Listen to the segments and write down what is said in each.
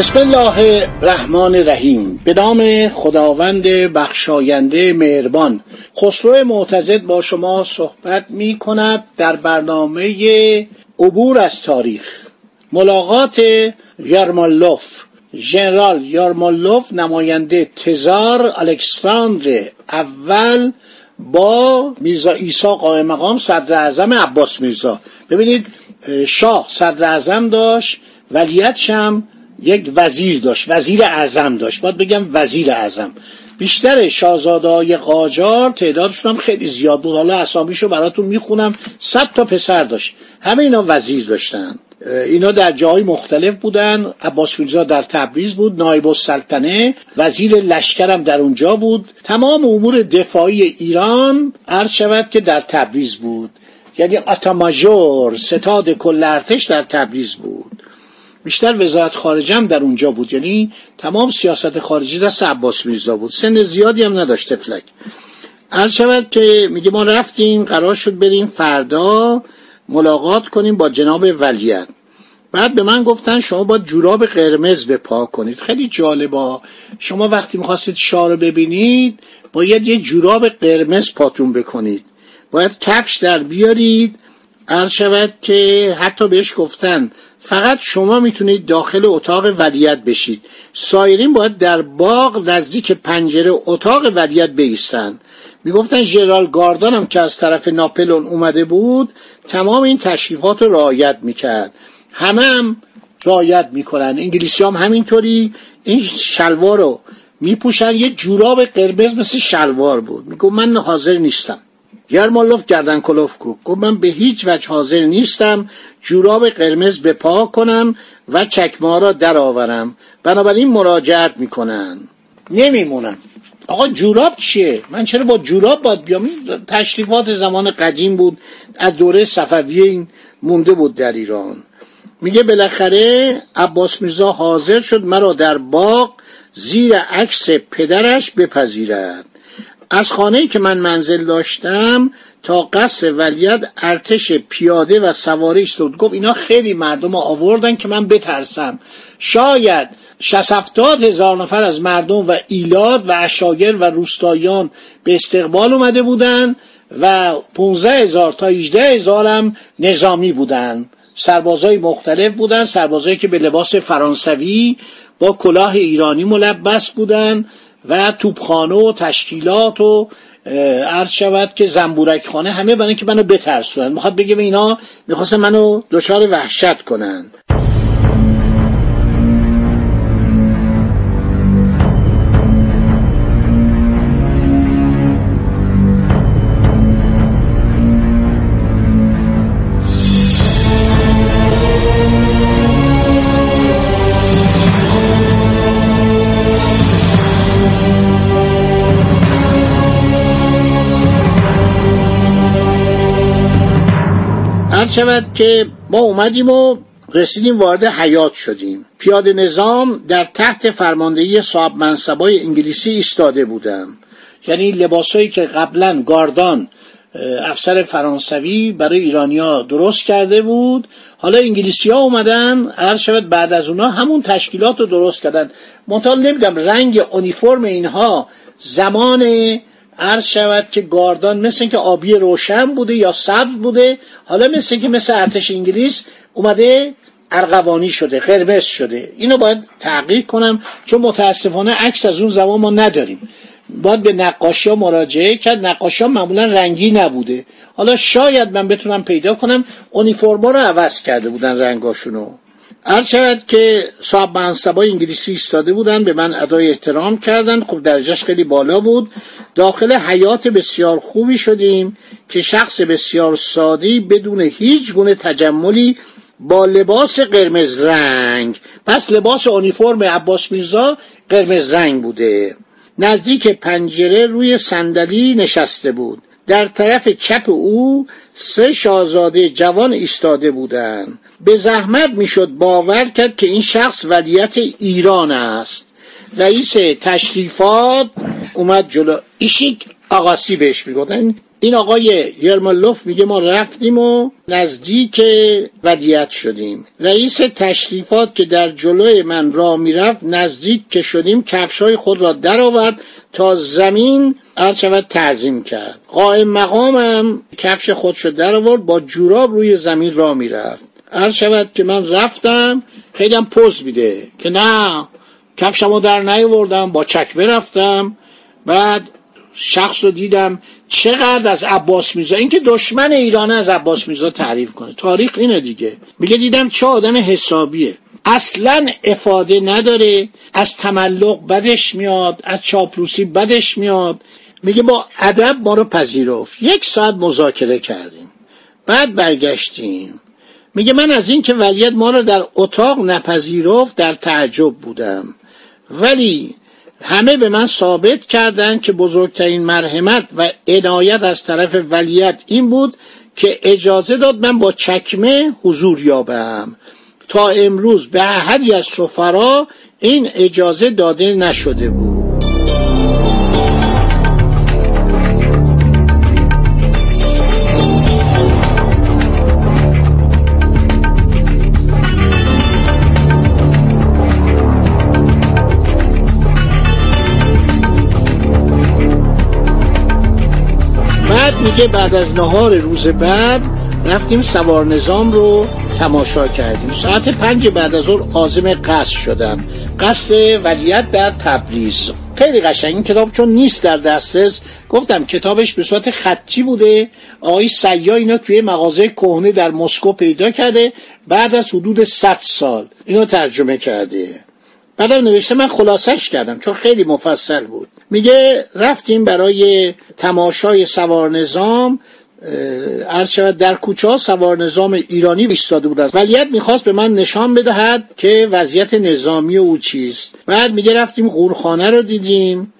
بسم الله الرحمن الرحیم. به نام خداوند بخشاینده مهربان. خسرو معتزد با شما صحبت می کند در برنامه عبور از تاریخ. ملاقات یارمالوف ژنرال یارمالوف نماینده تزار الکساندر اول با میرزا ایسا قائم مقام صدر اعظم عباس میرزا. ببینید شاه صدر اعظم داشت ولیت هم یک وزیر داشت وزیر اعظم داشت. باید بگم وزیر اعظم. بیشتر شاهزاده های قاجار تعدادشون هم خیلی زیاد بود. حالا اسامیشو براتون می‌خونم. صد تا پسر داشت. همه اینا وزیر داشتن. اینا در جاهای مختلف بودن. عباس فیلزا در تبریز بود. نایب السلطنه وزیر لشکرم در اونجا بود. تمام امور دفاعی ایران عرض شود که در تبریز بود. یعنی آتاماژور ستاد کل ارتش در تبریز بود. بیشتر وزارت خارجه هم در اونجا بود. یعنی تمام سیاست خارجی دست عباس میرزا بود. سن زیادی هم نداشت فلک. عرض شود که میگه ما رفتیم قرار شد بریم فردا ملاقات کنیم با جناب ولیت بعد به من گفتن شما باید جوراب قرمز به پا کنید. خیلی جالبا. شما وقتی می‌خواستید شاه رو ببینید باید یه جوراب قرمز پاتون بکنید. باید کفش در بیارید. عرض شود که حتی بهش گفتن فقط شما می‌تونید داخل اتاق ولیت بشید. سایرین باید در باغ نزدیک پنجره اتاق ولیت بیستن. می‌گفتن ژنرال گاردان هم که از طرف ناپلون اومده بود تمام این تشریفات رو رعایت می‌کرد. همه هم رعایت می‌کنن. انگلیسی هم همینطوری. این شلوار رو میپوشن. یه جوراب قرمز مثل شلوار بود. میگو من حاضر نیستم. یرمالوف گردن کلوف کو. گفت من به هیچ وجه حاضر نیستم جوراب قرمز به پا کنم و چکما را درآورم. بنابراین مراجعت می‌کنن. نمیمونم آقا جوراب چیه؟ من چرا با جوراب باید بیام؟ تشریفات زمان قدیم بود. از دوره صفویه این مونده بود در ایران. میگه بالاخره عباس میرزا حاضر شد مرا در باغ زیر عکس پدرش بپذیرد. از خانه که من منزل داشتم تا قصر ولیت ارتش پیاده و سواره ایستاد. گفت اینا خیلی مردم آوردن که من بترسم. شاید شست هزار نفر از مردم و ایلاد و اشایر و روستایان به استقبال اومده بودن و 15 هزار تا 18 هزار هم نظامی بودن. سربازای مختلف بودن سربازایی که به لباس فرانسوی با کلاه ایرانی ملبس بودن. و توپخانه و تشکیلات و عرض شود که زنبورک خانه همه برای که منو بترسونن. می‌خواد بگه به اینا می‌خواستن منو دچار وحشت کنن. شود که ما اومدیم و رسیدیم وارد حیات شدیم. پیاده نظام در تحت فرماندهی صاحب منصبای انگلیسی ایستاده بودم. یعنی لباسایی که قبلا گاردان افسر فرانسوی برای ایرانیا درست کرده بود. حالا انگلیسی ها اومدن هر شود بعد از اونا همون تشکیلات رو درست کردن. منتها نمیدم رنگ اونیفرم اینها زمان عرض شود که گاردان مثل که آبی روشن بوده یا سبز بوده حالا مثل که مثل ارتش انگلیس اومده ارغوانی شده قرمز شده. اینو باید تحقیق کنم چون متاسفانه عکس از اون زمان ما نداریم. باید به نقاشی ها مراجعه کرد. نقاشی ها معمولا رنگی نبوده. حالا شاید من بتونم پیدا کنم اونیفرما رو عوض کرده بودن رنگاشونو. هر شود که صاحب منصبای انگلیسی ایستاده بودن به من ادای احترام کردن خب درجهش خیلی بالا بود. داخل حیات بسیار خوبی شدیم که شخص بسیار سادی بدون هیچ گونه تجملی با لباس قرمز رنگ. پس لباس اونیفرم عباس میرزا قرمز رنگ بوده. نزدیک پنجره روی صندلی نشسته بود. در طرف چپ او سه شاهزاده جوان ایستاده بودند. به زحمت می‌شد باور کرد که این شخص ولیت ایران است. رئیس تشریفات اومد جلو. ایشیک آقاسی بهش می‌گفتن. این آقای یرمالوف میگه ما رفتیم و نزدیک ودیت شدیم. رئیس تشریفات که در جلوی من را می‌رفت نزدیک که شدیم کفشای خود را درآورد تا زمین هر شود تعظیم کرد. قائم مقامم کفش خودشو در آورد با جوراب روی زمین را می‌رفت. هر شود که من رفتم خیلی هم پوز میده که نه کفشمو در نیاوردم با چکمه رفتم بعد شخص رو دیدم چقدر از عباس میرزا این که دشمن ایران از عباس میرزا تعریف کنه. تاریخ اینه دیگه. میگه دیدم چه آدم حسابیه. اصلا افاده نداره. از تملق بدش میاد از چاپلوسی بدش میاد. میگه با ادب ما رو پذیرفت. یک ساعت مذاکره کردیم. بعد برگشتیم. میگه من از این که ولیت ما رو در اتاق نپذیرفت در تعجب بودم. ولی همه به من ثابت کردند که بزرگترین مرحمت و عنایت از طرف ولیت این بود که اجازه داد من با چکمه حضور یابم. تا امروز به احدی از سفرا این اجازه داده نشده بود. میگه بعد از نهار روز بعد رفتیم سوار نظام رو تماشا کردیم. ساعت پنج بعد از ظهر عازم قصد شدم. قصد ولیت در تبریز. خیلی قشنگ این کتاب چون نیست در دسترس. گفتم کتابش به صورت خطی بوده. آقای سیا اینو توی مغازه کهنه در مسکو پیدا کرده. بعد از حدود 100 سال اینو ترجمه کرده. بعدم نوشته من خلاصش کردم چون خیلی مفصل بود. میگه رفتیم برای تماشای سوار نظام شود در کوچه ها سوار نظام ایرانی ایستاده بود. است ولیت می‌خواست به من نشان بدهد که وضعیت نظامی او چیست. بعد میگه رفتیم قورخانه رو دیدیم.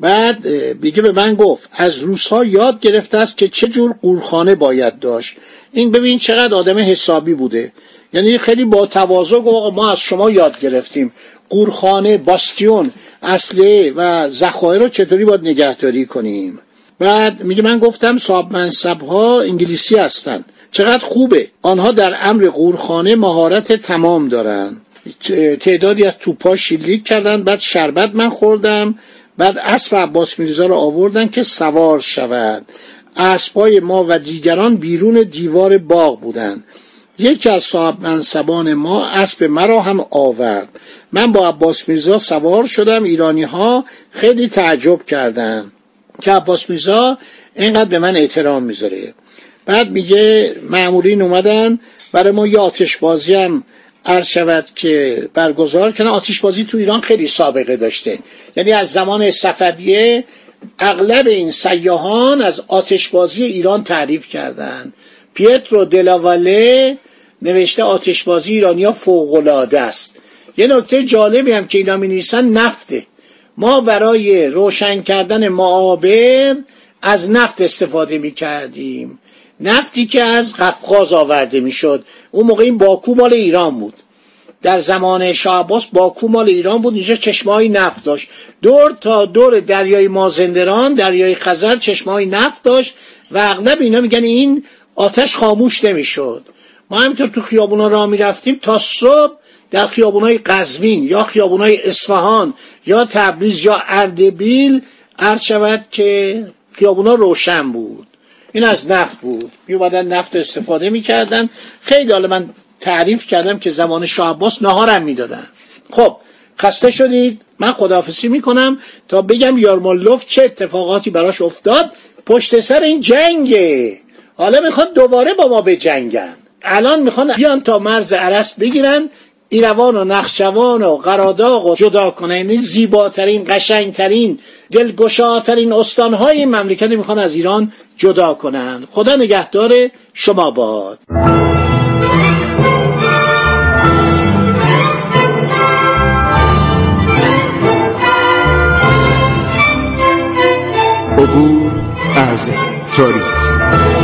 بعد میگه به من گفت از روسها یاد گرفته است که چه جور قورخانه باید داشت. این ببین چقدر آدم حسابی بوده. یعنی خیلی با تواضع گفت ما از شما یاد گرفتیم. قورخانه باستیون اصله و ذخایر رو چطوری باید نگهداری کنیم؟ بعد میگه من گفتم صاحب منصب ها انگلیسی هستن. چقدر خوبه. آنها در امر قورخانه مهارت تمام دارن. تعدادی از توپا شلیک کردن. بعد شربت من خوردم. بعد اسب عباس میرزا رو آوردن که سوار شود. اسبای ما و دیگران بیرون دیوار باغ بودند. یکی از صاحب منصبان ما اسب مرا هم آورد. من با عباس میرزا سوار شدم. ایرانی ها خیلی تعجب کردن که عباس میرزا اینقدر به من احترام می‌ذاره. بعد میگه معمولین اومدن. برای ما یه آتش بازی هم عرض شود که برگزار کنن آتش بازی تو ایران خیلی سابقه داشته. یعنی از زمان صفویه اغلب این سیاهان از آتش بازی ایران تعریف کردند پیترو دلاواله نوشته آتشبازی ایرانیا فوقالعاده است. یه نکته جالبی هم که اینا می نفته. ما برای روشن کردن معابر از نفت استفاده می کردیم نفتی که از قفقاز آورده می شد اون موقع این باکو مال ایران بود. در زمان شعباس باکو مال ایران بود. اینجا چشمای نفت داشت. دور تا دور دریای مازندران دریای خزر چشمای نفت داشت و اغلب اینا میگن این آتش خاموش نمی‌شد. ما همینطور تو خیابونا را می‌رفتیم تا صبح در خیابونای قزوین یا خیابونای اصفهان یا تبریز یا اردبیل عرض شود که خیابونا روشن بود. این از نفت بود. میومدن نفت استفاده می‌کردن. خیلی حالا من تعریف کردم که زمان شاه عباس نهارم می‌دادن. خب خسته شدید. من خداحافظی می‌کنم تا بگم یارمالوف چه اتفاقاتی براش افتاد. پشت سر این جنگه. حالا می‌خواد دوباره با ما به جنگن الان می‌خوان بیان تا مرز عرس بگیرن. ایروان و نخشوان و قراداغ و جدا کنه. یعنی زیباترین قشنگترین دلگشاترین استانهای مملکت می‌خوان از ایران جدا کنند خدا نگهدار شما باد. عبور از تاریخ.